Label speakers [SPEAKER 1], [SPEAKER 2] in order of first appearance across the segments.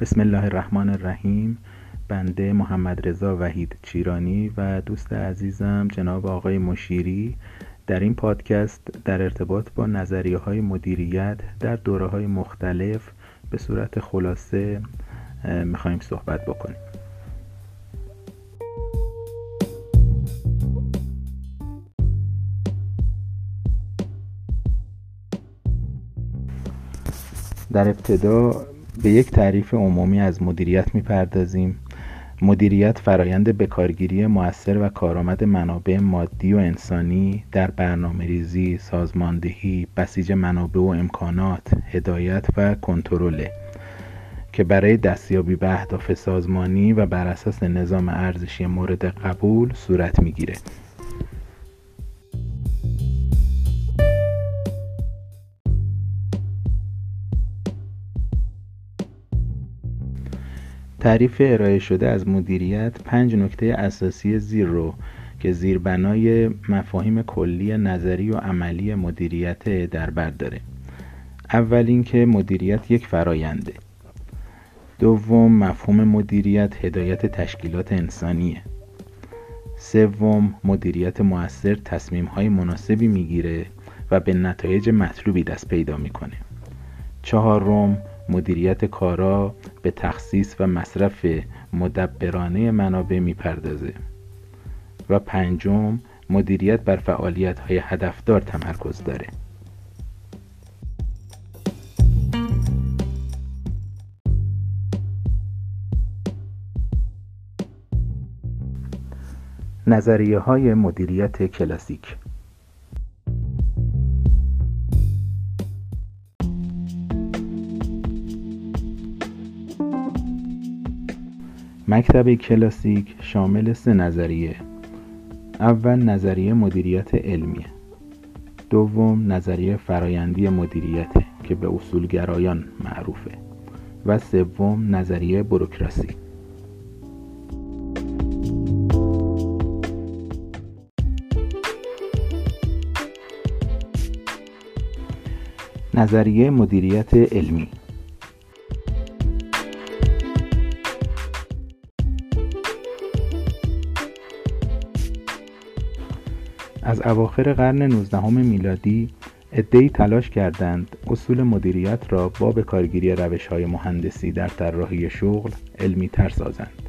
[SPEAKER 1] بسم الله الرحمن الرحیم. بنده محمد رضا وحید چیرانی و دوست عزیزم جناب آقای مشیری در این پادکست در ارتباط با نظریه های مدیریت در دوره های مختلف به صورت خلاصه می‌خوایم صحبت بکنیم. در ابتدا به یک تعریف عمومی از مدیریت می‌پردازیم مدیریت فرایند بکارگیری موثر و کارآمد منابع مادی و انسانی در برنامه ریزی، سازماندهی، بسیج منابع و امکانات، هدایت و کنترل که برای دستیابی به اهداف سازمانی و بر اساس نظام ارزشی مورد قبول صورت می‌گیره. تعریف ارائه شده از مدیریت پنج نکته اساسی زیر رو که زیربنای مفاهیم کلی نظری و عملی مدیریت در بر داره. اول اینکه مدیریت یک فراینده دوم مفهوم مدیریت هدایت تشکیلات انسانیه. سوم مدیریت موثر تصمیم های مناسبی می‌گیره و به نتایج مطلوبی دست پیدا می‌کنه. چهارم مدیریت کارا به تخصیص و مصرف مدبرانه منابع می‌پردازه. و پنجم مدیریت بر فعالیت های هدفدار تمرکز داره. نظریه های مدیریت کلاسیک مکتب کلاسیک شامل سه نظریه. اول نظریه مدیریت علمیه. دوم نظریه فرایندی مدیریت که به اصولگرایان معروفه. و سوم نظریه بروکراسی. نظریه مدیریت علمی. اواخر قرن 19 میلادی عدهای تلاش کردند اصول مدیریت را با به کارگیری روش های مهندسی در طراحی شغل علمی تر سازند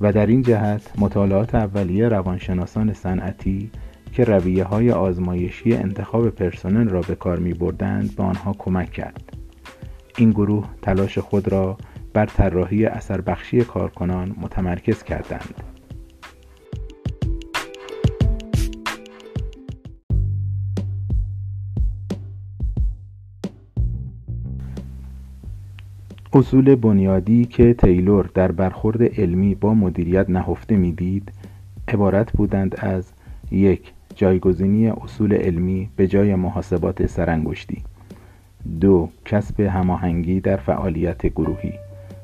[SPEAKER 1] و در این جهت مطالعات اولیه روانشناسان صنعتی که رویه های آزمایشی انتخاب پرسنل را به کار می بردند به آنها کمک کرد. این گروه تلاش خود را بر طراحی اثر بخشی کارکنان متمرکز کردند. اصول بنیادی که تیلور در برخورد علمی با مدیریت نهفته می‌دید عبارت بودند از یک جایگزینی اصول علمی به جای محاسبات سرانگشتی. دو کسب هماهنگی در فعالیت گروهی.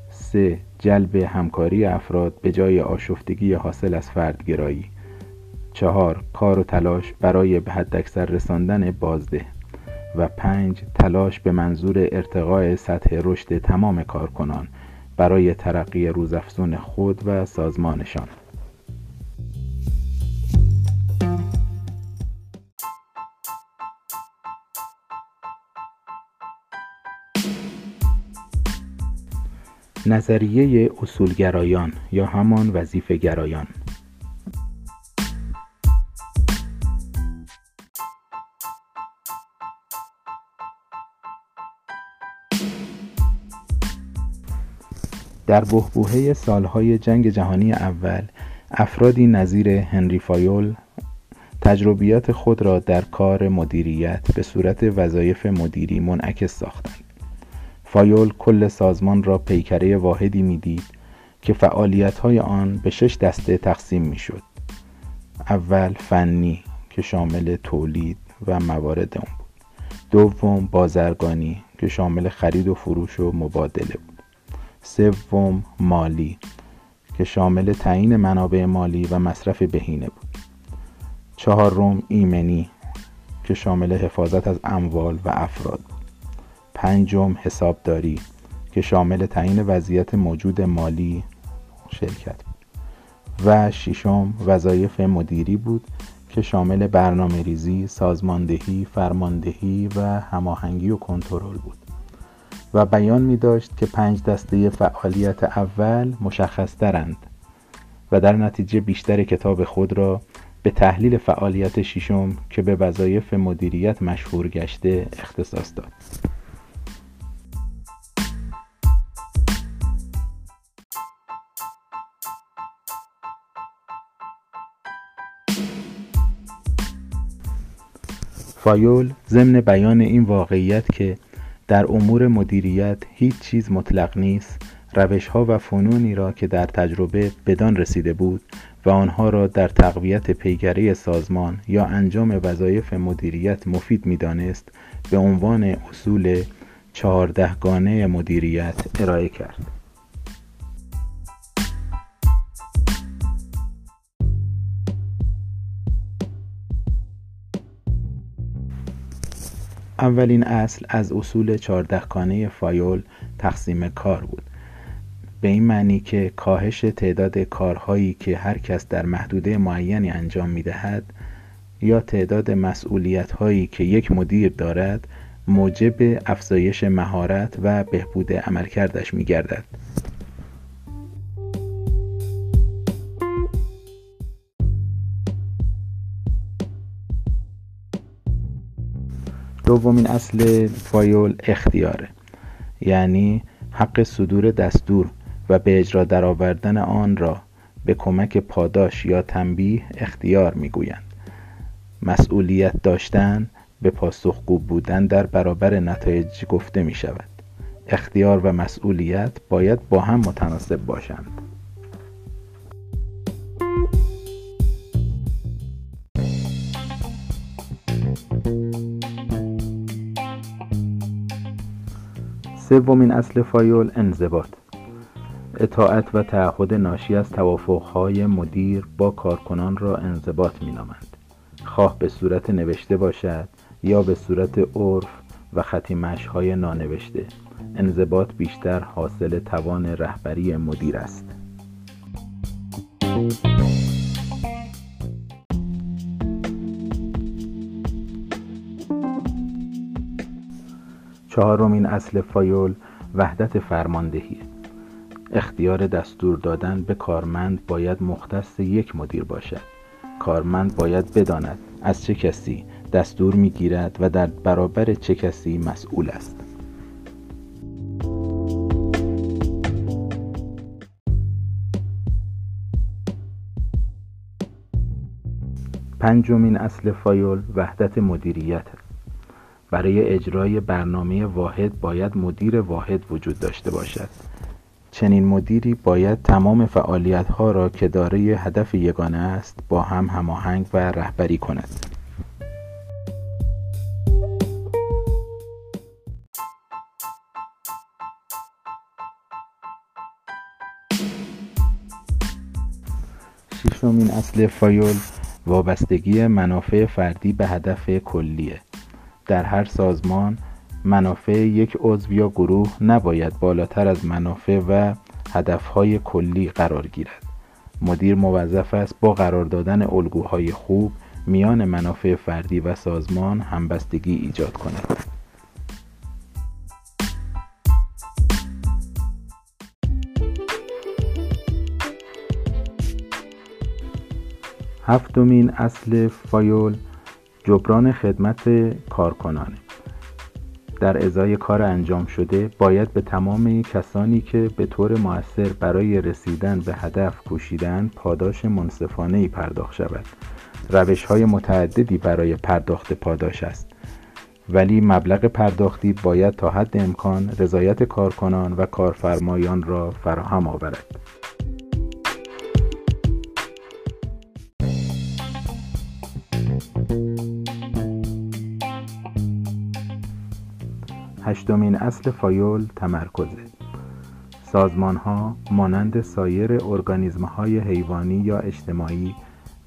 [SPEAKER 1] سه جلب همکاری افراد به جای آشفتگی حاصل از فردگرایی. چهار کار و تلاش برای به حداکثر رساندن بازده. و پنج تلاش به منظور ارتقاء سطح رشد تمام کارکنان برای ترقی روزافزون خود و سازمانشان. نظریه اصولگرایان یا همان وظیفه گرایان در بحبوحه سالهای جنگ جهانی اول افرادی نظیر هنری فایول تجربیات خود را در کار مدیریت به صورت وظایف مدیری منعکس ساختند. فایول کل سازمان را پیکره واحدی می‌دید که فعالیت‌های آن به شش دسته تقسیم می‌شد. اول فنی که شامل تولید و موارد آن بود. دوم بازرگانی که شامل خرید و فروش و مبادله بود. سوم مالی که شامل تعیین منابع مالی و مصرف بهینه بود. چهارم ایمنی که شامل حفاظت از اموال و افراد. بود پنجم حسابداری که شامل تعیین وضعیت موجود مالی شرکت بود. و ششم وظایف مدیری بود که شامل برنامه ریزی، سازماندهی، فرماندهی و هماهنگی و کنترل بود. و بیان می داشت که پنج دسته فعالیت اول مشخص ترند و در نتیجه بیشتر کتاب خود را به تحلیل فعالیت ششم که به وظایف مدیریت مشهور گشته اختصاص داد. فایول ضمن بیان این واقعیت که در امور مدیریت هیچ چیز مطلق نیست. روشها و فنونی را که در تجربه بدان رسیده بود و آنها را در تقویت پیگری سازمان یا انجام وظایف مدیریت مفید می‌دانست به عنوان اصول چهاردهگانه مدیریت ارائه کرد. اولین اصل از اصول چهاردهگانه فایول تقسیم کار بود به این معنی که کاهش تعداد کارهایی که هر کس در محدوده معینی انجام می دهد یا تعداد مسئولیت هایی که یک مدیر دارد موجب افزایش مهارت و بهبود عملکردش می گردد. دومین اصل فایول اختیاره. یعنی حق صدور دستور و به اجرا درآوردن آن را به کمک پاداش یا تنبیه اختیار می‌گویند. مسئولیت داشتن به پاسخگو بودن در برابر نتایج گفته می شود اختیار و مسئولیت باید با هم متناسب باشند. سومین اصل فایول انضباط. اطاعت و تعهد ناشی از توافقهای مدیر با کارکنان را انضباط مینامند. خواه به صورت نوشته باشد یا به صورت عرف و های نانوشته. انضباط بیشتر حاصل توان رهبری مدیر است. چهارمین اصل فایول وحدت فرماندهی. اختیار دستور دادن به کارمند باید مختص یک مدیر باشد. کارمند باید بداند از چه کسی دستور می‌گیرد و در برابر چه کسی مسئول است. پنجمین اصل فایول وحدت مدیریت برای اجرای برنامه واحد باید مدیر واحد وجود داشته باشد. چنین مدیری باید تمام فعالیت‌ها را که دارای هدف یگانه است با هم هماهنگ و رهبری کند. ششمین اصل فایول وابستگی منافع فردی به هدف کلیه. در هر سازمان منافع یک عضو یا گروه نباید بالاتر از منافع و هدفهای کلی قرار گیرد. مدیر موظف است با قرار دادن الگوهای خوب میان منافع فردی و سازمان همبستگی ایجاد کند. هفتمین اصل فایول جبران خدمت کارکنانه در ازای کار انجام شده باید به تمام کسانی که به طور مؤثر برای رسیدن به هدف کوشیدن پاداش منصفانه پرداخت شود. روش های متعددی برای پرداخت پاداش است. ولی مبلغ پرداختی باید تا حد امکان رضایت کارکنان و کارفرمایان را فراهم آورد. هشتمین اصل فایول تمرکزه. ها مانند سایر های حیوانی یا اجتماعی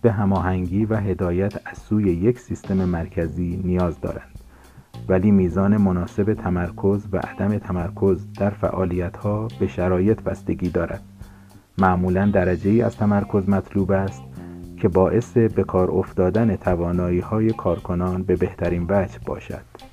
[SPEAKER 1] به هماهنگی و هدایت از سوی یک سیستم مرکزی نیاز دارند ولی میزان مناسب تمرکز و عدم تمرکز در فعالیتها به شرایط بستگی دارد. معمولا درجه ای از تمرکز مطلوب است که باعث به کار افتادن توانایی های کارکنان به بهترین وجه باشد.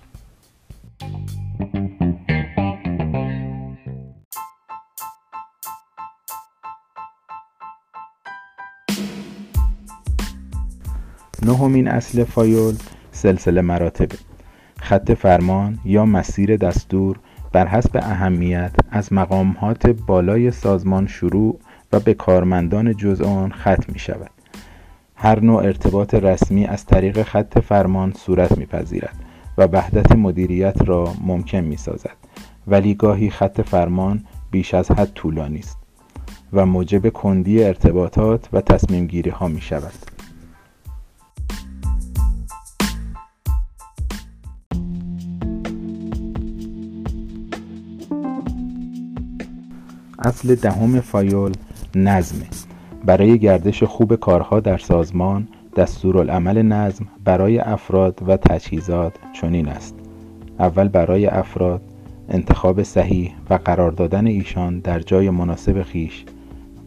[SPEAKER 1] نهمین اصل فایول سلسله مراتبه خط فرمان یا مسیر دستور بر حسب اهمیت از مقامات بالای سازمان شروع و به کارمندان جز آن ختم می شود هر نوع ارتباط رسمی از طریق خط فرمان صورت میپذیرد و وحدت مدیریت را ممکن می سازد ولی گاهی خط فرمان بیش از حد طولانی است و موجب کندی ارتباطات و تصمیم گیری ها می شود اصل دهم فایول نظمه. برای گردش خوب کارها در سازمان دستورالعمل نظم برای افراد و تجهیزات چنین است. اول برای افراد انتخاب صحیح و قرار دادن ایشان در جای مناسب خیش.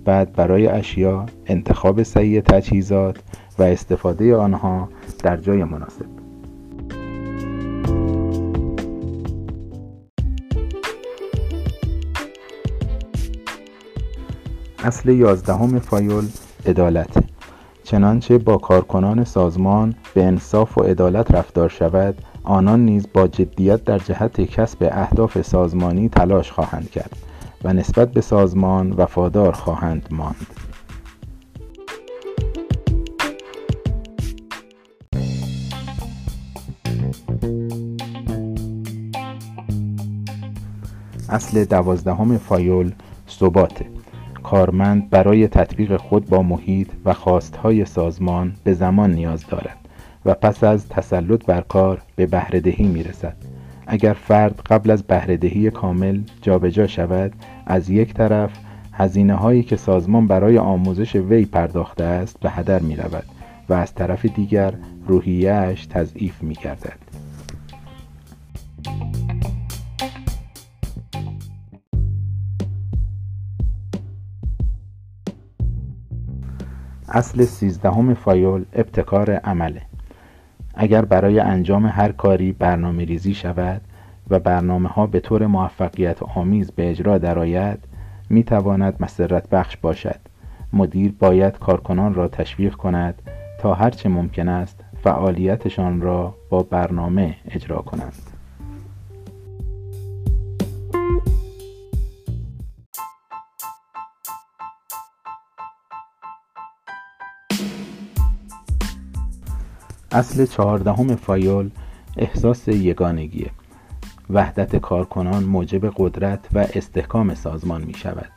[SPEAKER 1] بعد برای اشیا انتخاب صحیح تجهیزات و استفاده آنها در جای مناسب. اصل یازدهم فایول عدالت. چنانچه با کارکنان سازمان به انصاف و عدالت رفتار شود آنان نیز با جدیت در جهت کسب اهداف سازمانی تلاش خواهند کرد و نسبت به سازمان وفادار خواهند ماند. اصل دوازدهم فایول ثباته کارمند برای تطبیق خود با محیط و خواستهای سازمان به زمان نیاز دارد و پس از تسلط بر کار به بهرهدهی می رسد. اگر فرد قبل از بهرهدهی کامل جابجا شود از یک طرف هزینه هایی که سازمان برای آموزش وی پرداخته است به هدر می رود و از طرف دیگر روحیهش تضعیف می گردد. اصل سیزدهم فایول ابتکار عمله. اگر برای انجام هر کاری برنامه ریزی شود و برنامه ها به طور موفقیت آمیز به اجرا درآید می تواند مسرت بخش باشد. مدیر باید کارکنان را تشویق کند تا هرچه ممکن است فعالیتشان را با برنامه اجرا کنند. اصل چهاردهم فایول احساس یگانگیه. وحدت کارکنان موجب قدرت و استحکام سازمان می شود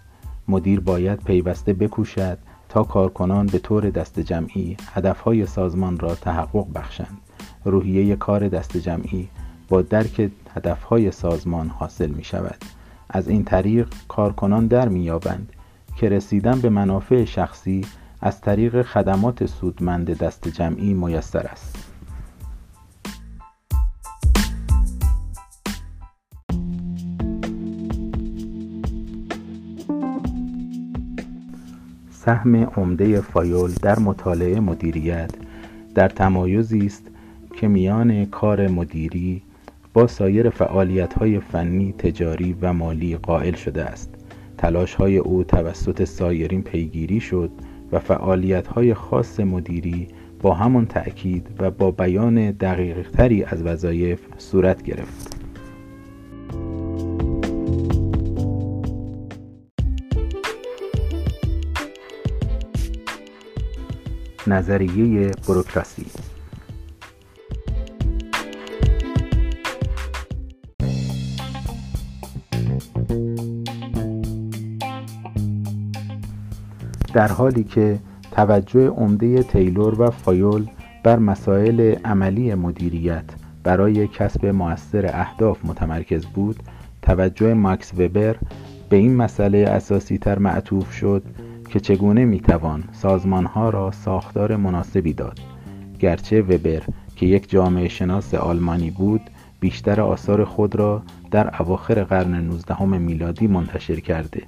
[SPEAKER 1] مدیر باید پیوسته بکوشد تا کارکنان به طور دست جمعی هدفهای سازمان را تحقق بخشند. روحیه کار دست جمعی با درک هدفهای سازمان حاصل می شود از این طریق کارکنان در می که رسیدن به منافع شخصی از طریق خدمات سودمند دست جمعی میسر است سهم عمده فایول در مطالعه مدیریت در تمایزی است که میان کار مدیری با سایر فعالیت‌های فنی، تجاری و مالی قائل شده است. تلاش‌های او توسط سایرین پیگیری شد و فعالیت‌های خاص مدیری با همان تأکید و با بیان دقیقتری از وظایف صورت گرفت. نظریه بروکراسی در حالی که توجه عمده تیلور و فایول بر مسائل عملی مدیریت برای کسب مؤثر اهداف متمرکز بود توجه ماکس وبر به این مسئله اساسی تر معطوف شد که چگونه می‌توان سازمانها را ساختار مناسبی داد. گرچه وبر که یک جامعه شناس آلمانی بود بیشتر آثار خود را در اواخر قرن 19 میلادی منتشر کرده.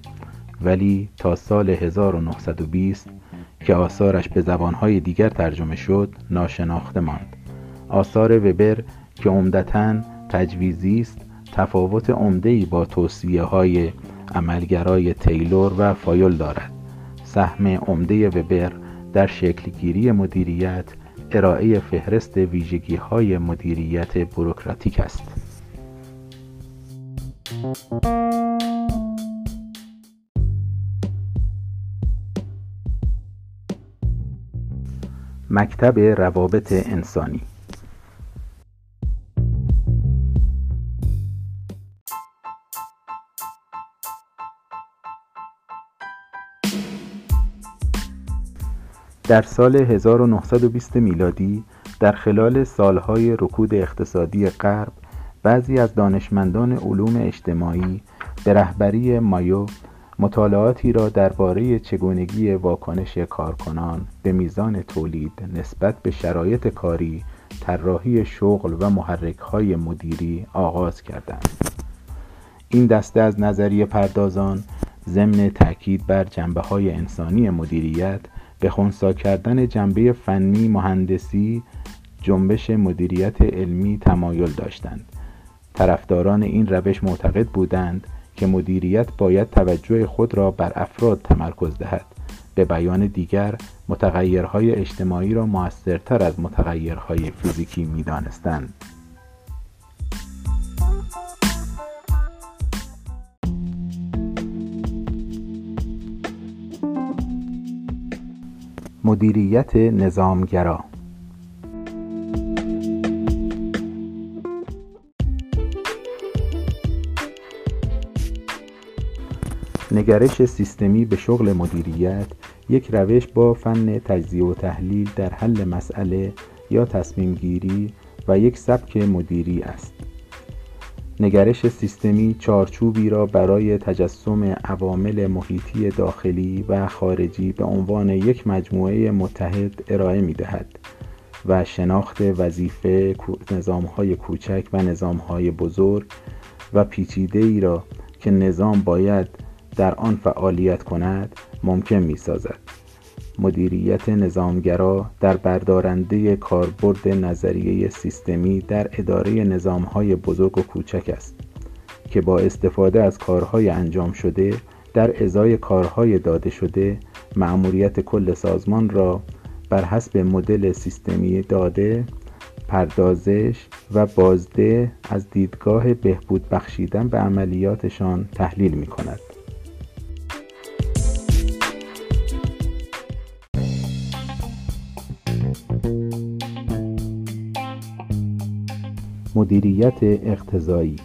[SPEAKER 1] ولی تا سال 1920 که آثارش به زبانهای دیگر ترجمه شد ناشناخته ماند. آثار وبر که عمدتا تجویزی است تفاوت عمده‌ای با توصیه های عملگرای تیلور و فایول دارد. سهم عمده وبر در شکلگیری مدیریت ارائه فهرست ویژگی های مدیریت بروکراتیک است. مکتب روابط انسانی. در سال 1920 میلادی در خلال سالهای رکود اقتصادی غرب بعضی از دانشمندان علوم اجتماعی به رهبری مایو مطالعاتی را درباره چگونگی واکنش کارکنان به میزان تولید نسبت به شرایط کاری طراحی شغل و محرکهای مدیری آغاز کردند. این دسته از نظریه پردازان ضمن تاکید بر جنبه های انسانی مدیریت به خونسا کردن جنبه فنی مهندسی جنبش مدیریت علمی تمایل داشتند. طرفداران این روش معتقد بودند که مدیریت باید توجه خود را بر افراد تمرکز دهد. به بیان دیگر متغیرهای اجتماعی را موثرتر از متغیرهای فیزیکی می‌دانستند. مدیریت نظامگرا نگرش سیستمی به شغل مدیریت یک روش با فن تجزیه و تحلیل در حل مسئله یا تصمیم گیری و یک سبک مدیری است. نگرش سیستمی چارچوبی را برای تجسم عوامل محیطی داخلی و خارجی به عنوان یک مجموعه متحد ارائه می دهد و شناخت وظیفه نظامهای کوچک و نظامهای بزرگ و پیچیده ای را که نظام باید در آن فعالیت کند ممکن می سازد مدیریت نظامگرا در بردارنده کاربرد نظریه سیستمی در اداره نظامهای بزرگ و کوچک است که با استفاده از کارهای انجام شده در ازای کارهای داده شده مأموریت کل سازمان را بر حسب مدل سیستمی داده پردازش و بازده از دیدگاه بهبود بخشیدن به عملیاتشان تحلیل می کند. مدیریت اقتضایی.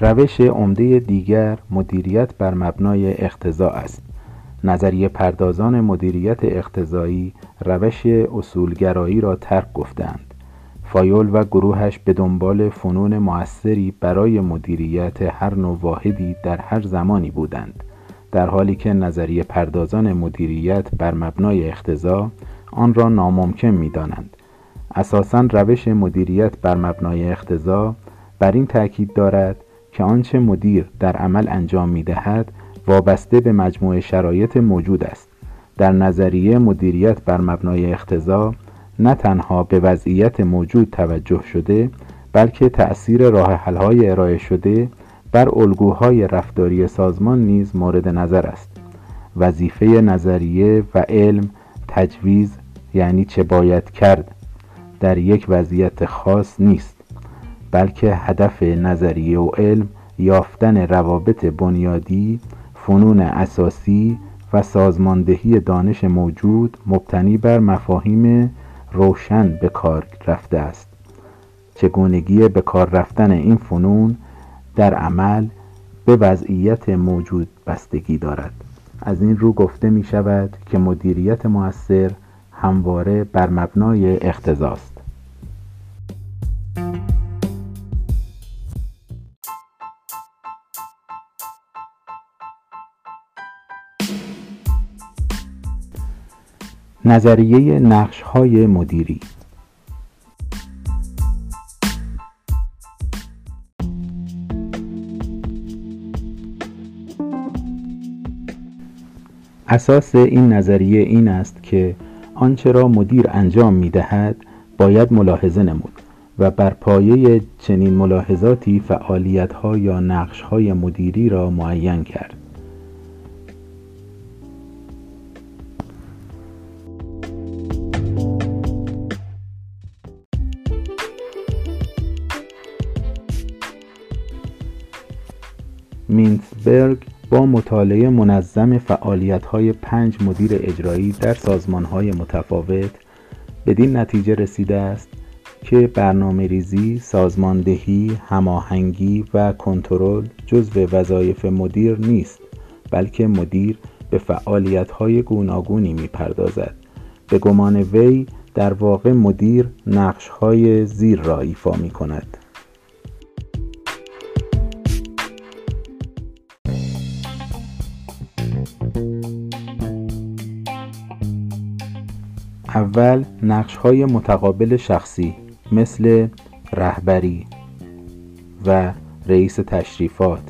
[SPEAKER 1] روش عمده دیگر مدیریت بر مبنای اقتضا است. نظریه پردازان مدیریت اقتضایی روش اصولگرایی را ترک گفتند. فایول و گروهش به دنبال فنون موثری برای مدیریت هر نوع واحدی در هر زمانی بودند. در حالی که نظریه پردازان مدیریت بر مبنای اختزا آن را ناممکن می دانند. اساسا روش مدیریت بر مبنای اختزا بر این تأکید دارد که آنچه مدیر در عمل انجام می دهد وابسته به مجموعه شرایط موجود است در نظریه مدیریت بر مبنای اختزا نه تنها به وضعیت موجود توجه شده بلکه تأثیر راه حل‌های ارائه شده بر الگوهای رفتاری سازمان نیز مورد نظر است. وظیفه نظریه و علم تجویز یعنی چه باید کرد در یک وضعیت خاص نیست بلکه هدف نظریه و علم یافتن روابط بنیادی فنون اساسی و سازماندهی دانش موجود مبتنی بر مفاهیم روشن به کار رفته است. چگونگی به کار رفتن این فنون در عمل به وضعیت موجود بستگی دارد. از این رو گفته می شود که مدیریت موثر همواره بر مبنای اختزاست نظریه نقش های مدیری اساس این نظریه این است که آنچه را مدیر انجام می دهد باید ملاحظه نمود و بر پایه چنین ملاحظاتی فعالیت ها یا نقش های مدیری را معین کرد. با مطالعه منظم های پنج مدیر اجرایی در های متفاوت بدین نتیجه رسیده است که برنامه ریزی، سازماندهی، هماهنگی و کنترل جزو وظایف مدیر نیست بلکه مدیر به های گوناگونی می‌پردازد. به گمان وی در واقع مدیر های زیر را ایفا می اول های متقابل شخصی مثل رهبری و رئیس تشریفات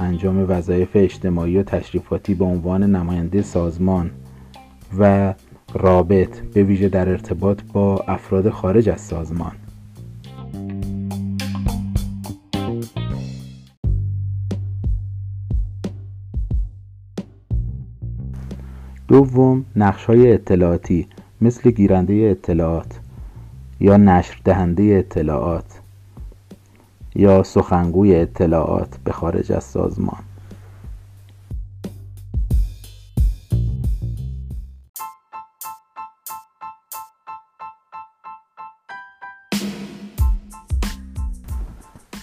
[SPEAKER 1] انجام وظایف اجتماعی و تشریفاتی به عنوان نماینده سازمان و رابط به ویژه در ارتباط با افراد خارج از سازمان. دوم نقش های اطلاعاتی. مثل گیرنده اطلاعات یا نشر دهنده اطلاعات یا سخنگوی اطلاعات به خارج از سازمان.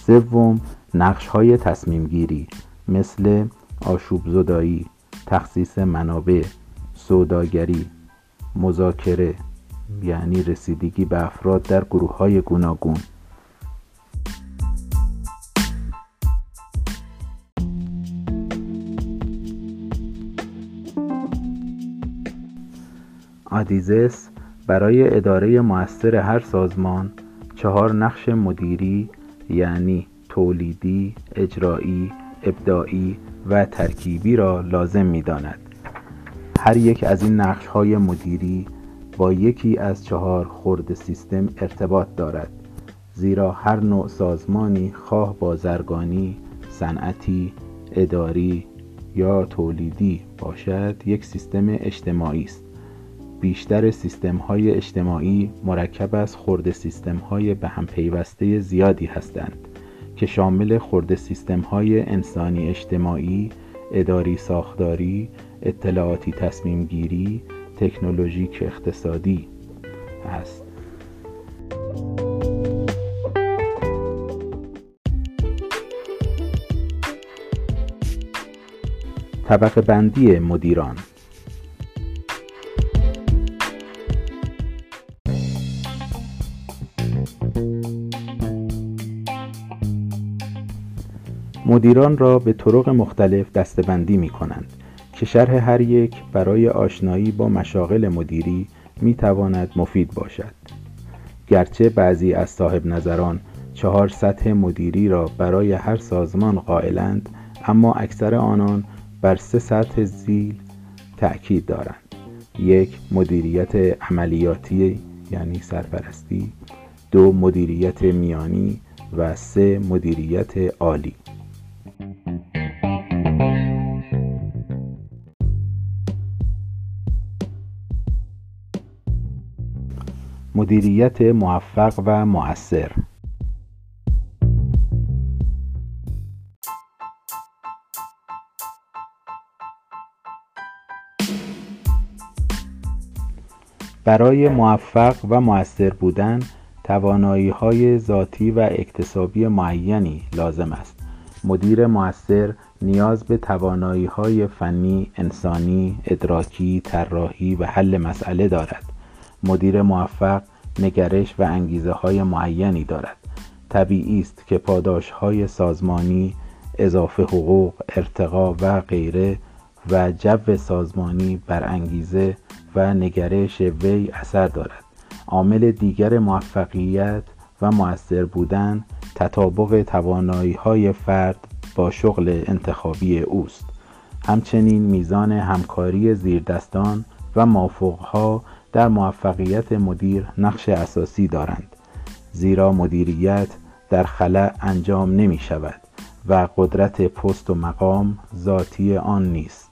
[SPEAKER 1] سوم نقش های تصمیم گیری مثل آشوب زدایی تخصیص منابع سوداگری مذاکره یعنی رسیدگی به افراد در گروه های گوناگون آدیزس برای اداره موثر هر سازمان چهار نقش مدیری یعنی تولیدی، اجرایی، ابداعی و ترکیبی را لازم می داند. هر یک از این نقش های مدیری با یکی از چهار خرد سیستم ارتباط دارد زیرا هر نوع سازمانی خواه بازرگانی، صنعتی، اداری یا تولیدی باشد یک سیستم اجتماعی است. بیشتر سیستم های اجتماعی مرکب از خرد سیستم های به هم پیوسته زیادی هستند که شامل خرد سیستم های انسانی اجتماعی، اداری ساختاری، اطلاعاتی تصمیم گیری، تکنولوژیک اقتصادی است. طبقه بندی مدیران مدیران را به طرق مختلف دستبندی می کنند که شرح هر یک برای آشنایی با مشاغل مدیری می تواند مفید باشد. گرچه بعضی از صاحب نظران چهار سطح مدیری را برای هر سازمان قائلند اما اکثر آنان بر سه سطح زیل تأکید دارند. یک مدیریت عملیاتی یعنی سرپرستی. دو مدیریت میانی. و سه مدیریت عالی. مدیریت موفق و مؤثر برای موفق و مؤثر بودن توانایی های ذاتی و اکتسابی معینی لازم است. مدیر مؤثر نیاز به توانایی های فنی، انسانی، ادراکی، طراحی و حل مسئله دارد. مدیر موفق نگرش و انگیزه های معینی دارد. طبیعی است که پاداش های سازمانی اضافه حقوق ارتقا و غیره و جو سازمانی بر انگیزه و نگرش وی اثر دارد. عامل دیگر موفقیت و مؤثر بودن تطابق توانایی های فرد با شغل انتخابی اوست. همچنین میزان همکاری زیردستان و مافوقها در موفقیت مدیر نقش اساسی دارند. زیرا مدیریت در خلع انجام نمی شود و قدرت پست و مقام ذاتی آن نیست.